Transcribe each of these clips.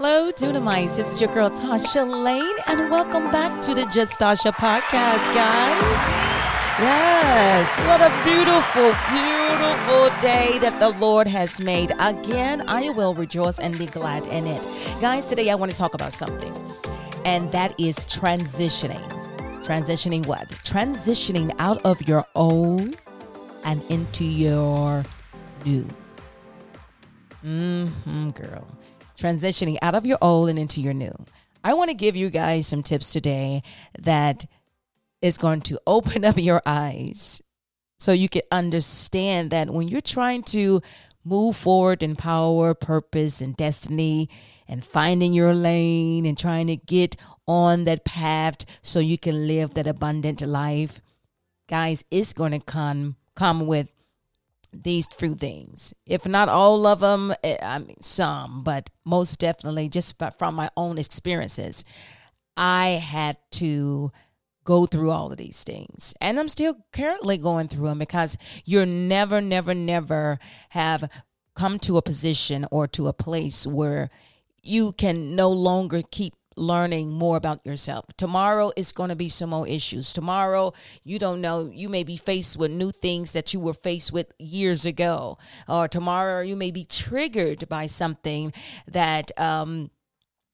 Hello, Dunamites. This is your girl Tasha Lane, and welcome back to the Just Tasha podcast, guys. Yes, what a beautiful, beautiful day that the Lord has made. Again, I will rejoice and be glad in it. Guys, today I want to talk about something, and that is transitioning. Transitioning what? Transitioning out of your old and into your new. Mm-hmm, girl. Transitioning out of your old and into your new. I want to give you guys some tips today that is going to open up your eyes so you can understand that when you're trying to move forward in power, purpose, and destiny, and finding your lane and trying to get on that path so you can live that abundant life, guys, it's going to come come with these few things. If not all of them, eh, I mean some, but most definitely just from my own experiences, I had to go through all of these things. And I'm still currently going through them because you're never never never have come to a position or to a place where you can no longer keep learning more about yourself. Tomorrow is going to be some more issues. Tomorrow, you don't know, you may be faced with new things that you were faced with years ago. Or tomorrow, you may be triggered by something that um,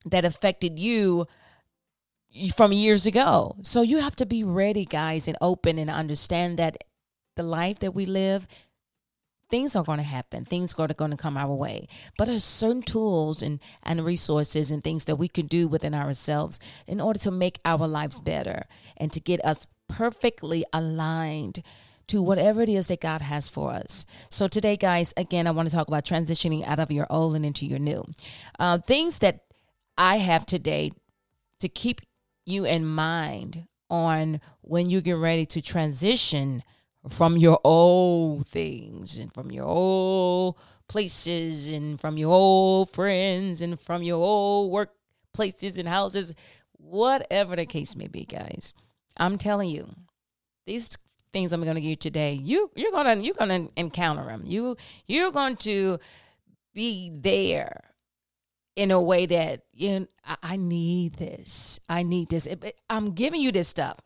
that affected you from years ago. So you have to be ready, guys, and open and understand that the life that we live things are going to happen things are going to come our way but there's certain tools and, and resources and things that we can do within ourselves in order to make our lives better and to get us perfectly aligned to whatever it is that God has for us. So, today, guys, again, I want to talk about transitioning out of your old and into your new. Uh, things that I have today to keep you in mind on when you get ready to transition from your old things and from your old places and from your old friends and from your old work places and houses, whatever the case may be, guys. I'm telling you, these things I'm going to give you today, you you're gonna you're gonna encounter them. You you're going to be there in a way that you know, I, I need this. I need this. I'm giving you this stuff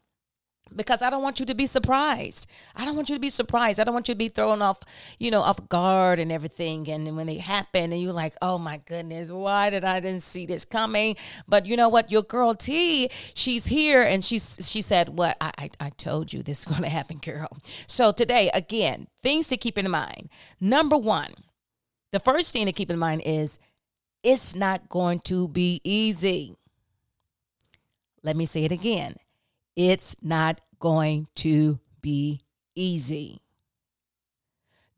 because I don't want you to be surprised. I don't want you to be surprised. I don't want you to be thrown off, you know, off guard and everything. And when they happen, and you're like, "Oh my goodness, why did I didn't see this coming?" But you know what? Your girl T, she's here, and she's she said, "What I I, I told you this is going to happen, girl." So today, again, things to keep in mind. Number one, the first thing to keep in mind is it's not going to be easy. Let me say it again it's not going to be easy.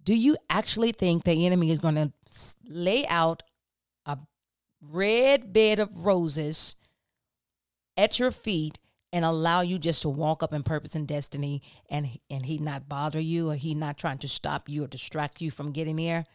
Do you actually think the enemy is going to lay out a red bed of roses at your feet and allow you just to walk up in purpose and destiny and and he not bother you or he not trying to stop you or distract you from getting there?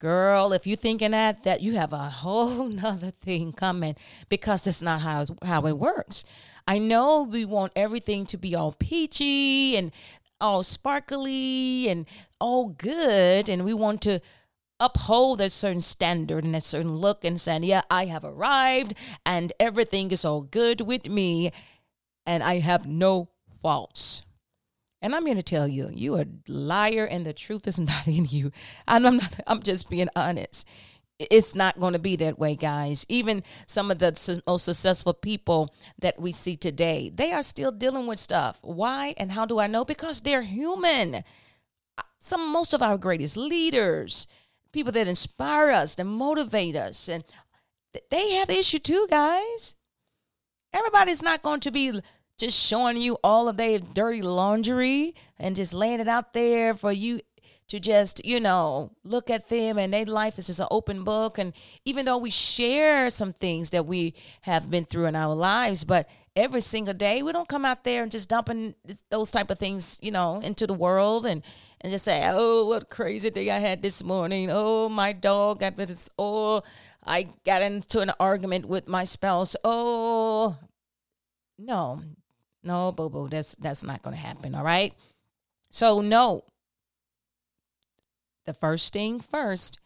Girl, if you thinking that, that you have a whole nother thing coming because that's not how, how it works. I know we want everything to be all peachy and all sparkly and all good, and we want to uphold a certain standard and a certain look and saying, Yeah, I have arrived and everything is all good with me and I have no faults. And I'm here to tell you, you are a liar and the truth is not in you. I'm not, I'm just being honest. It's not going to be that way, guys. Even some of the most successful people that we see today, they are still dealing with stuff. Why and how do I know? Because they're human. Some most of our greatest leaders, people that inspire us, that motivate us, and they have issue too, guys. Everybody's not going to be just showing you all of their dirty laundry and just laying it out there for you to just, you know, look at them and their life is just an open book. And even though we share some things that we have been through in our lives, but every single day we don't come out there and just dumping those type of things, you know, into the world and and just say, oh, what crazy day I had this morning. Oh, my dog got this. Oh, I got into an argument with my spouse. Oh, no, no, boo boo, that's that's not going to happen. All right. So no. The first thing first,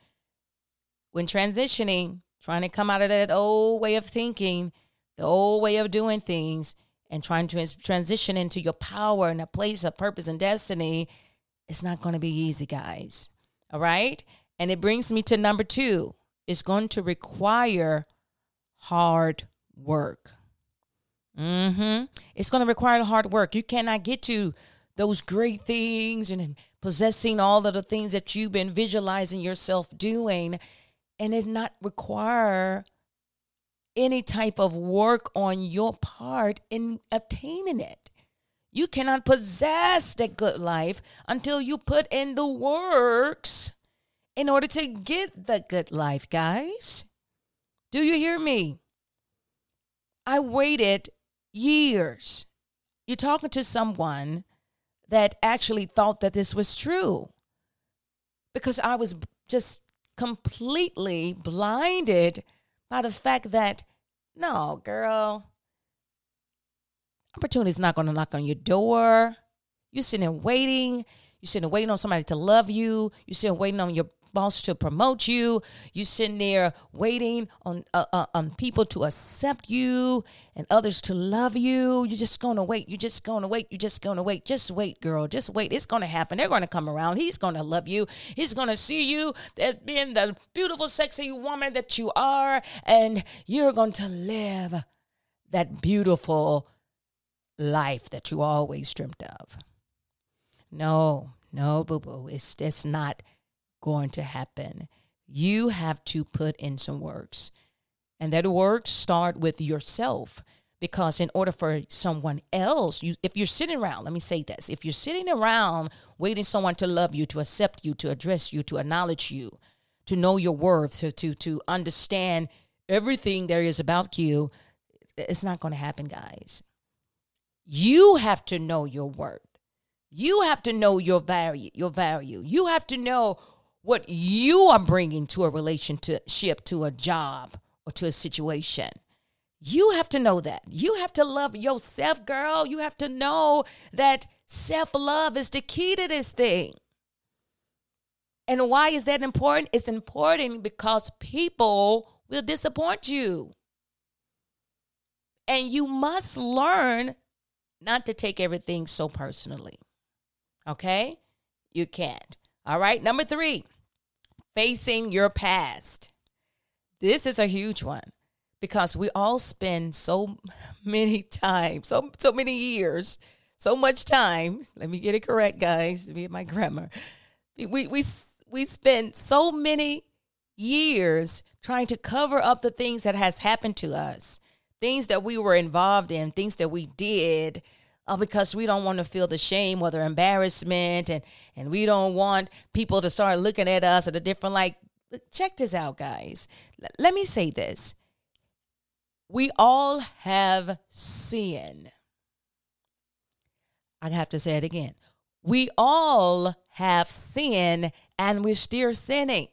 when transitioning, trying to come out of that old way of thinking, the old way of doing things, and trying to transition into your power and a place of purpose and destiny, it's not going to be easy, guys. All right. And it brings me to number two it's going to require hard work. Mm-hmm. It's going to require hard work. You cannot get to those great things and possessing all of the things that you've been visualizing yourself doing and it not require any type of work on your part in obtaining it. You cannot possess that good life until you put in the works in order to get the good life, guys. Do you hear me? I waited years. You're talking to someone that actually thought that this was true because I was just completely blinded by the fact that, no, girl, opportunity is not going to knock on your door. You're sitting there waiting. You're sitting there waiting on somebody to love you. You're sitting waiting on your boss to promote you. You sitting there waiting on uh, uh, on people to accept you and others to love you. You're just going to wait. You're just going to wait. You're just going to wait. Just wait, girl. Just wait. It's going to happen. They're going to come around. He's going to love you. He's going to see you as being the beautiful, sexy woman that you are, and you're going to live that beautiful life that you always dreamt of. No, no, boo boo. It's, it's not going to happen. You have to put in some works. And that work start with yourself because in order for someone else you if you're sitting around let me say this if you're sitting around waiting someone to love you to accept you to address you to acknowledge you to know your worth to to to understand everything there is about you it's not going to happen guys you have to know your worth you have to know your value your value you have to know what you are bringing to a relationship, to a job, or to a situation. You have to know that. You have to love yourself, girl. You have to know that self love is the key to this thing. And why is that important? It's important because people will disappoint you. And you must learn not to take everything so personally. Okay? You can't. All right. Number three, facing your past. This is a huge one because we all spend so many times, so so many years, so much time. Let me get it correct, guys. Me and my grammar. We we we spend so many years trying to cover up the things that has happened to us, things that we were involved in, things that we did uh, because we don't want to feel the shame or the embarrassment and and we don't want people to start looking at us at a different like check this out guys. L- let me say this. We all have sin. I have to say it again. We all have sin and we're still sinning.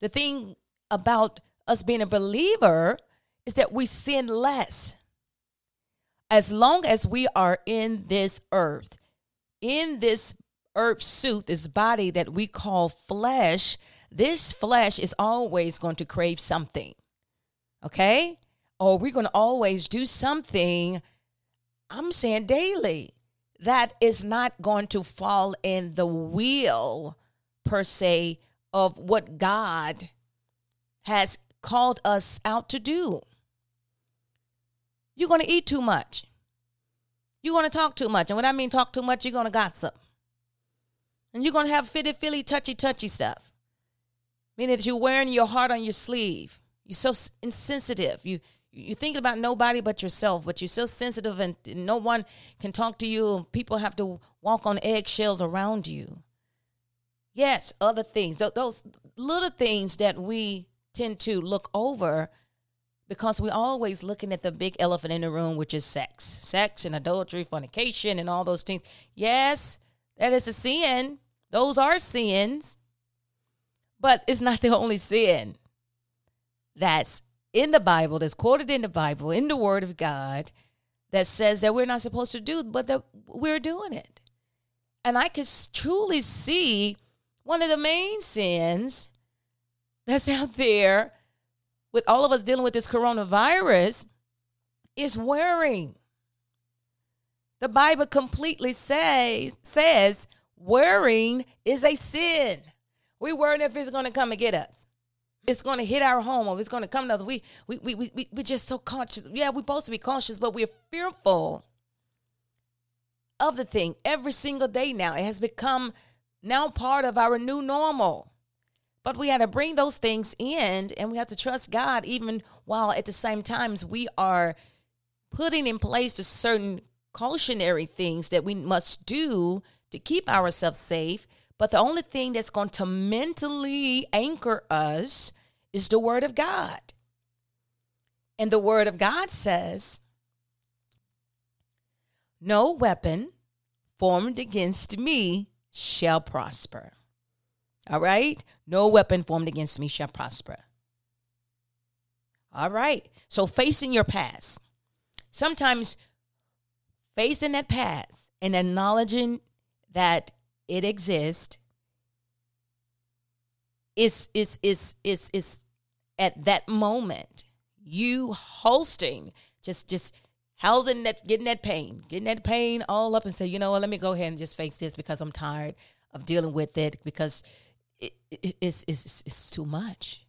The thing about us being a believer is that we sin less as long as we are in this earth, in this earth suit, this body that we call flesh, this flesh is always going to crave something. Okay? Or we're going to always do something, I'm saying daily, that is not going to fall in the wheel per se of what God has called us out to do. You're going to eat too much. You're going to talk too much. And when I mean talk too much, you're going to gossip. And you're going to have fitty, filly, touchy, touchy stuff. Meaning that you're wearing your heart on your sleeve. You're so insensitive. You you think about nobody but yourself, but you're so sensitive and no one can talk to you. People have to walk on eggshells around you. Yes, other things, those little things that we tend to look over because we're always looking at the big elephant in the room, which is sex, sex and adultery, fornication, and all those things. Yes, that is a sin. Those are sins, but it's not the only sin that's in the Bible, that's quoted in the Bible, in the Word of God, that says that we're not supposed to do, but that we're doing it. And I could truly see one of the main sins that's out there with all of us dealing with this coronavirus is worrying. The Bible completely says says worrying is a sin. We worrying if it's going to come and get us. It's going to hit our home or it's going to come to us. We, we, we, we, we're just so conscious. Yeah, we're supposed to be cautious, but we're fearful of the thing every single day now. It has become now part of our new normal. But we had to bring those things in and we have to trust God even while at the same times we are putting in place the certain cautionary things that we must do to keep ourselves safe. But the only thing that's going to mentally anchor us is the Word of God. And the Word of God says, No weapon formed against me shall prosper. All right? No weapon formed against me shall prosper. All right. So facing your past. Sometimes facing that past and acknowledging that it exists is is is is is at that moment you hosting just just housing that getting that pain getting that pain all up and say you know what let me go ahead and just face this because i'm tired of dealing with it because it, it, it's, it's it's too much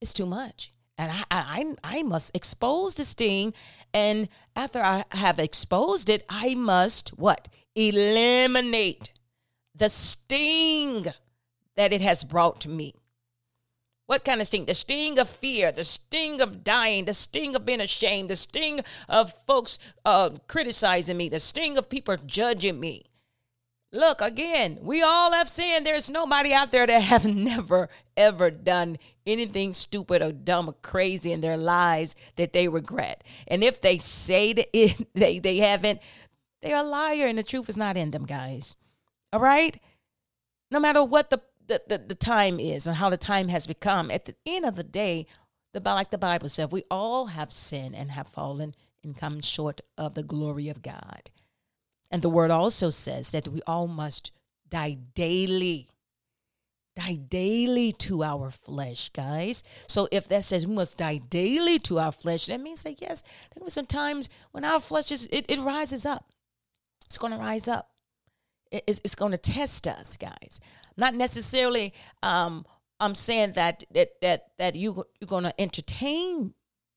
it's too much and I, I I must expose this thing, and after I have exposed it, I must what eliminate the sting that it has brought to me. What kind of sting? The sting of fear, the sting of dying, the sting of being ashamed, the sting of folks uh, criticizing me, the sting of people judging me. Look, again, we all have sinned. There's nobody out there that have never, ever done anything stupid or dumb or crazy in their lives that they regret. And if they say that it, they, they haven't, they're a liar and the truth is not in them, guys. All right? No matter what the, the, the, the time is and how the time has become, at the end of the day, the, like the Bible said, we all have sinned and have fallen and come short of the glory of God. And the word also says that we all must die daily. Die daily to our flesh, guys. So if that says we must die daily to our flesh, that means that yes, there were some times when our flesh is it, it rises up. It's gonna rise up. It, it's, it's gonna test us, guys. Not necessarily um I'm saying that that that that you you're gonna entertain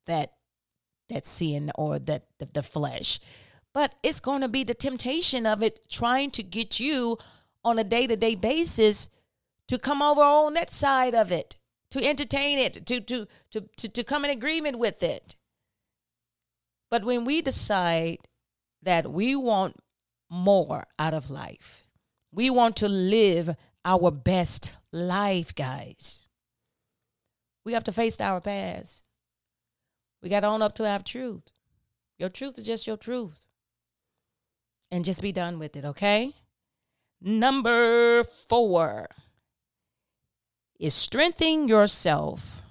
that that sin or that the, the flesh but it's going to be the temptation of it trying to get you on a day to day basis to come over on that side of it, to entertain it, to, to, to, to, to come in agreement with it. But when we decide that we want more out of life, we want to live our best life, guys. We have to face our past. We got to own up to our truth. Your truth is just your truth and just be done with it, okay? Number four is strengthening yourself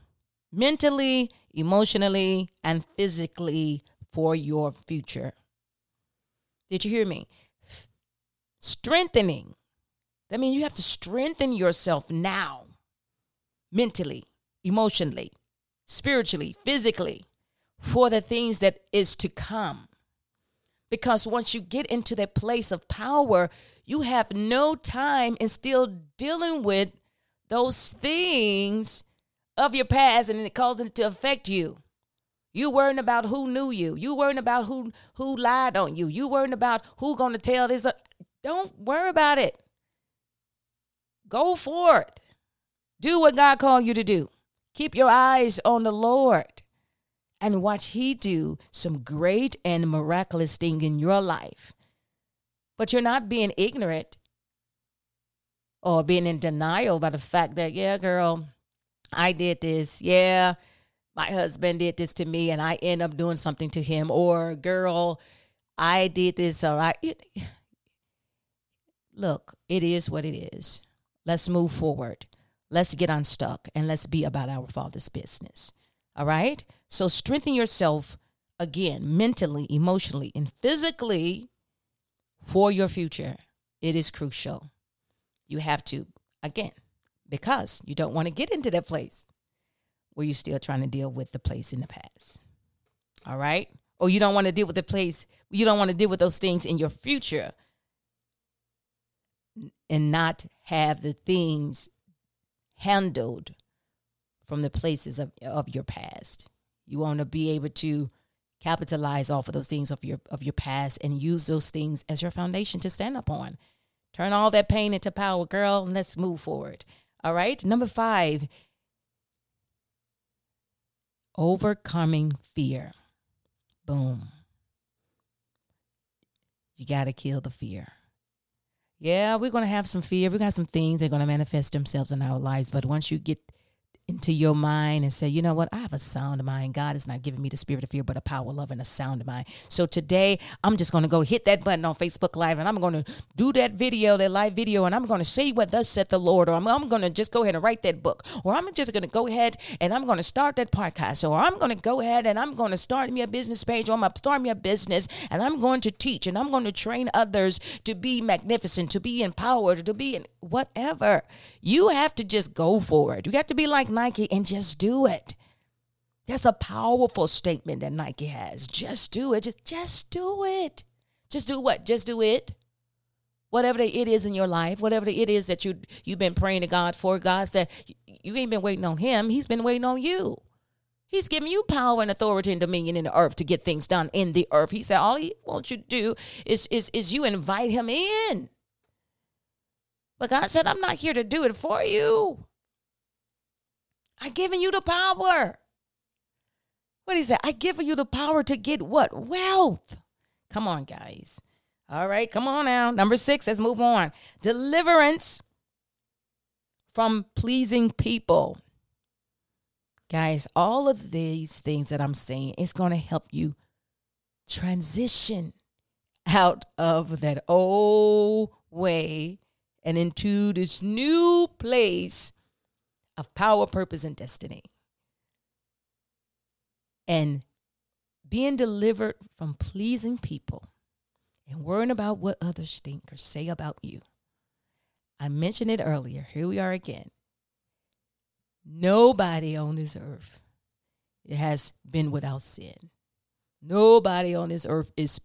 mentally, emotionally, and physically for your future. Did you hear me? Strengthening. That means you have to strengthen yourself now, mentally, emotionally, spiritually, physically, for the things that is to come. Because once you get into that place of power, you have no time in still dealing with those things of your past and it causing it to affect you. You worrying about who knew you. You worrying about who who lied on you. You worrying about who gonna tell this. Don't worry about it. Go forth. Do what God called you to do. Keep your eyes on the Lord and watch He do some great and miraculous thing in your life. But you're not being ignorant or being in denial about the fact that, yeah, girl, I did this. Yeah, my husband did this to me and I end up doing something to him. Or, girl, I did this. Or I. It, look, it is what it is. Let's move forward. Let's get unstuck and let's be about our Father's business. All right? So strengthen yourself again, mentally, emotionally, and physically for your future. It is crucial. You have to, again, because you don't want to get into that place. where you're still trying to deal with the place in the past. All right? Or you don't want to deal with the place, you don't want to deal with those things in your future and not have the things handled from the places of, of your past. You want to be able to capitalize off of those things of your of your past and use those things as your foundation to stand upon. Turn all that pain into power, girl, and let's move forward. All right? Number 5, overcoming fear. Boom. You got to kill the fear. Yeah, we're going to have some fear. We got some things that are going to manifest themselves in our lives. But once you get into your mind and say, you know what, I have a sound mind. God is not giving me the spirit of fear, but a power, love, and a sound mind. So today, I'm just going to go hit that button on Facebook Live and I'm going to do that video, that live video, and I'm going to say what thus said the Lord, or I'm, I'm going to just go ahead and write that book, or I'm just going to go ahead and I'm going to start that podcast, or I'm going to go ahead and I'm going to start me a business page, or I'm going to start me a business, and I'm going to teach, and I'm going to train others to be magnificent, to be empowered, to be in whatever. You have to just go for it. You have to be like Nike and just do it. That's a powerful statement that Nike has. Just do it. Just just do it. Just do what? Just do it. Whatever it is in your life, whatever it is that you you've been praying to God for, God said you ain't been waiting on Him. He's been waiting on you. He's giving you power and authority and dominion in the earth to get things done in the earth. He said all He wants you to do is is is you invite Him in. But God said, I'm not here to do it for you. I've given you the power. What he said, I given you the power to get what? Wealth. Come on, guys. All right, come on now. Number six, let's move on. Deliverance from pleasing people. Guys, all of these things that I'm saying is going to help you transition out of that old way and into this new place of power, purpose, and destiny. And being delivered from pleasing people and worrying about what others think or say about you. I mentioned it earlier. Here we are again. Nobody on this earth has been without sin. Nobody on this earth is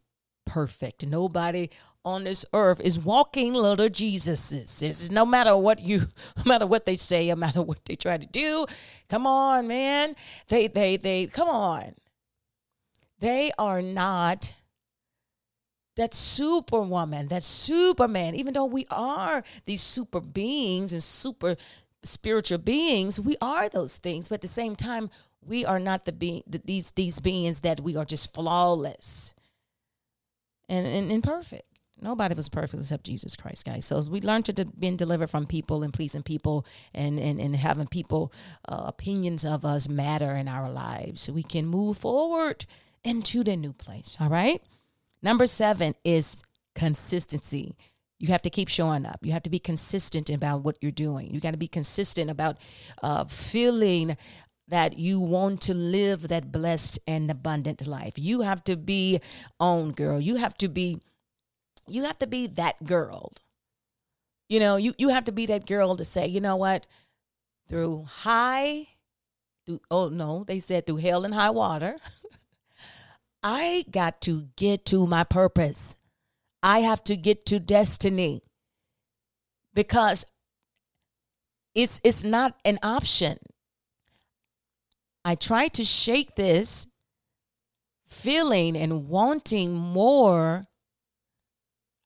perfect. Nobody on this earth is walking little Jesuses. It's no matter what you, no matter what they say, no matter what they try to do. Come on, man. They, they, they, come on. They are not that superwoman, that superman, even though we are these super beings and super spiritual beings, we are those things. But at the same time, we are not the being these these beings that we are just flawless and, and, and perfect. Nobody was perfect except Jesus Christ, guys. So as we learn to de- being delivered from people and pleasing people and, and, and having people uh, opinions of us matter in our lives, so we can move forward into the new place. All right. Number seven is consistency. You have to keep showing up. You have to be consistent about what you're doing. You got to be consistent about uh, feeling that you want to live that blessed and abundant life. You have to be on, girl. You have to be you have to be that girl. You know, you you have to be that girl to say, you know what? Through high through oh no, they said through hell and high water. I got to get to my purpose. I have to get to destiny. Because it's it's not an option. I try to shake this feeling and wanting more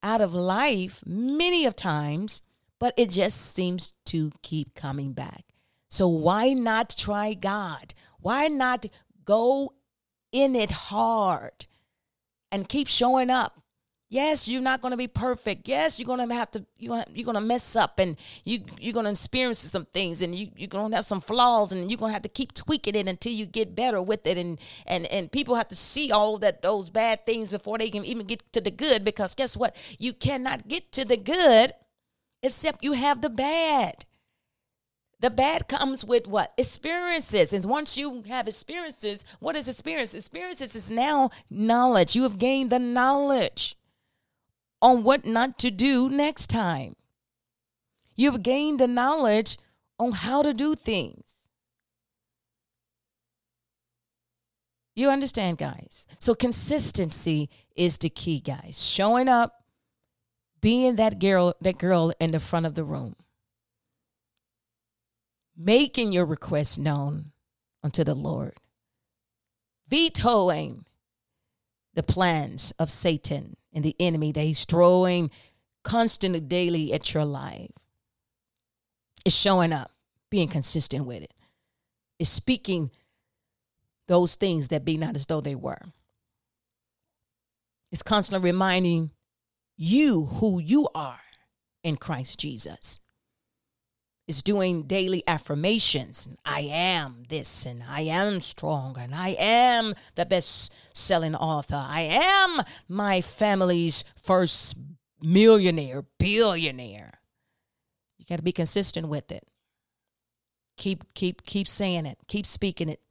out of life many of times, but it just seems to keep coming back. So why not try God? Why not go in it hard and keep showing up? Yes, you're not going to be perfect. Yes, you're going to have to you're going to, you're going to mess up and you you're going to experience some things and you you're going to have some flaws and you're going to have to keep tweaking it until you get better with it and and and people have to see all that those bad things before they can even get to the good because guess what? You cannot get to the good except you have the bad. The bad comes with what? Experiences. And once you have experiences, what is experience? Experiences is now knowledge. You have gained the knowledge on what not to do next time. You've gained the knowledge on how to do things. You understand, guys? So consistency is the key, guys. Showing up, being that girl, that girl in the front of the room. Making your request known unto the Lord. Vetoing the plans of Satan and the enemy that he's throwing constantly daily at your life. It's showing up, being consistent with it. It's speaking those things that be not as though they were. It's constantly reminding you who you are in Christ Jesus. It's doing daily affirmations. I am this and I am strong and I am the best selling author. I am my family's first millionaire, billionaire. You got to be consistent with it. Keep keep keep saying it. Keep speaking it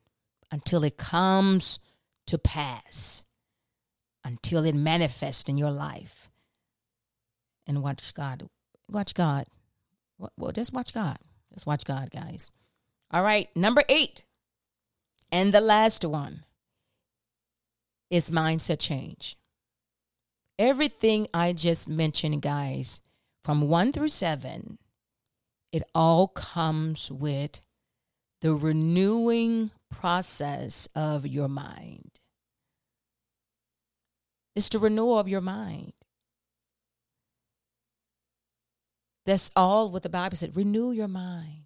until it comes to pass, until it manifests in your life. And watch God. Watch God. Well, just watch God. Just watch God, guys. All right, number eight. And the last one is mindset change. Everything I just mentioned, guys, from one through seven, it all comes with the renewing process of your mind. It's the renewal of your mind. That's all what the Bible said. Renew your mind.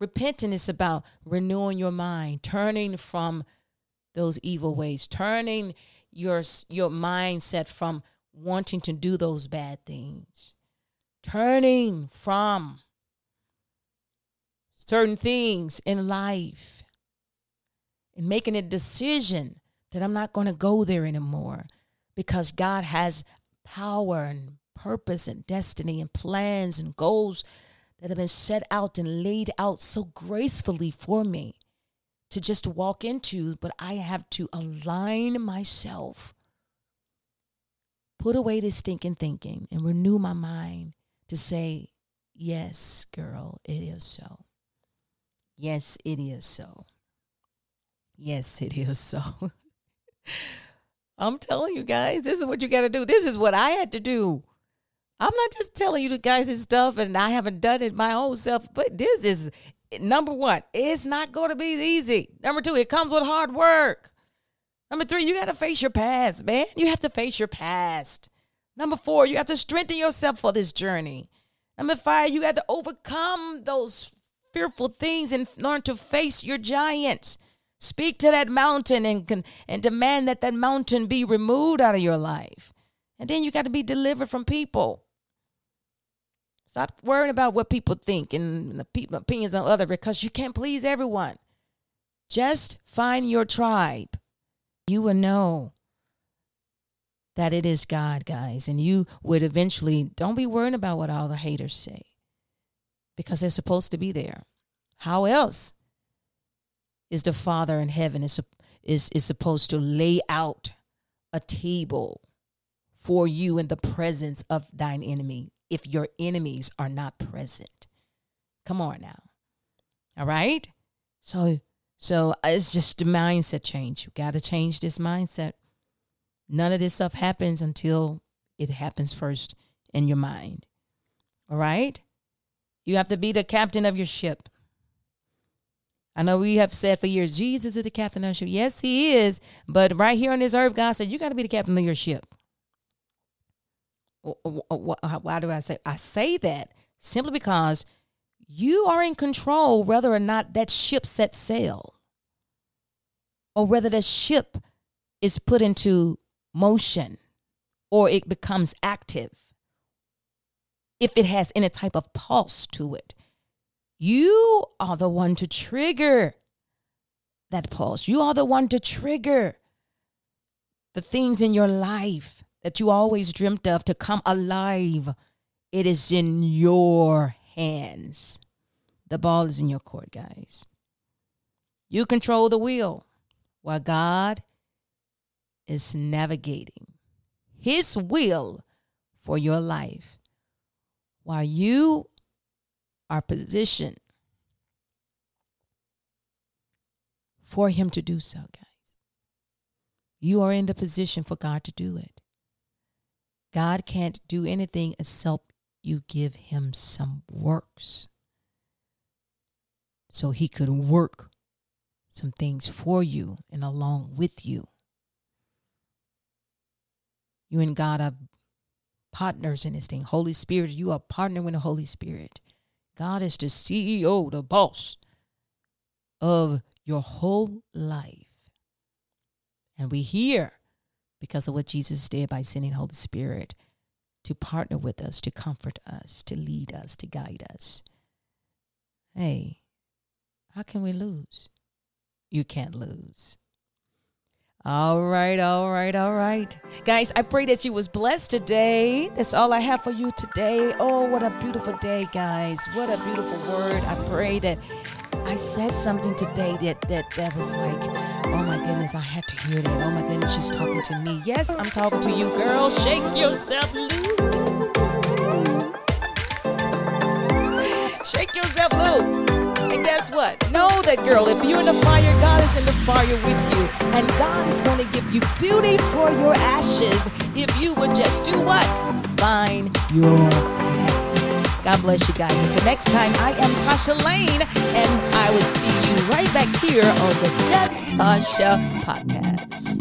Repenting is about renewing your mind, turning from those evil ways, turning your your mindset from wanting to do those bad things, turning from certain things in life and making a decision that I'm not going to go there anymore because God has power and purpose and destiny and plans and goals that have been set out and laid out so gracefully for me to just walk into, but I have to align myself, put away this stinking thinking, and renew my mind to say, Yes, girl, it is so. Yes, it is so. Yes, it is so. I'm telling you guys, this is what you got to do. This is what I had to do. I'm not just telling you the guys this stuff and I haven't done it my own self, but this is number one, it's not going to be easy. Number two, it comes with hard work. Number three, you got to face your past, man. You have to face your past. Number four, you have to strengthen yourself for this journey. Number five, you got to overcome those fearful things and learn to face your giants. Speak to that mountain and, and demand that that mountain be removed out of your life. And then you got to be delivered from people. Stop worrying about what people think and the people, opinions of other because you can't please everyone. Just find your tribe. You will know that it is God, guys. And you would eventually, don't be worrying about what all the haters say because they're supposed to be there. How else is the Father in heaven is, is, is supposed to lay out a table for you in the presence of thine enemy if your enemies are not present? Come on now. All right? So so uh, it's just a mindset change. You got to change this mindset. None of this stuff happens until it happens first in your mind. All right? You have to be the captain of your ship. I know we have said for years, Jesus is the captain of the ship. Yes, he is. But right here on this earth, God said, you got to be the captain of your ship. Why do I say? I say that simply because you are in control whether or not that ship sets sail or whether the ship is put into motion or it becomes active if it has any type of pulse to it. You are the one to trigger that pulse. You are the one to trigger the things in your life that you always dreamt of to come alive. It is in your hands. The ball is in your court, guys. You control the wheel while God is navigating His will for your life while you are positioned for Him to do so, guys. You are in the position for God to do it. God can't do anything except you give Him some works so He could work some things for you and along with you. You and God are partners in this thing. Holy Spirit, you are partnering with the Holy Spirit. God is the CEO, the boss of your whole life. And we here because of what Jesus did by sending Holy Spirit to partner with us, to comfort us, to lead us, to guide us. Hey, how can we lose? You can't lose. All right, all right, all right. Guys, I pray that you was blessed today. That's all I have for you today. Oh, what a beautiful day, guys. What a beautiful word. I pray that I said something today that that that was like, oh my goodness, I had to hear that. Oh my goodness, she's talking to me. Yes, I'm talking to you, girl. Shake yourself loose. Shake yourself loose. And guess what? Know that, girl, if you're in the fire, God is in the fire with you. And God is going to give you beauty for your ashes if you would just do what? Find your God bless you guys. Until next time, I am Tasha Lane, and I will see you right back here on the Just Tasha podcast.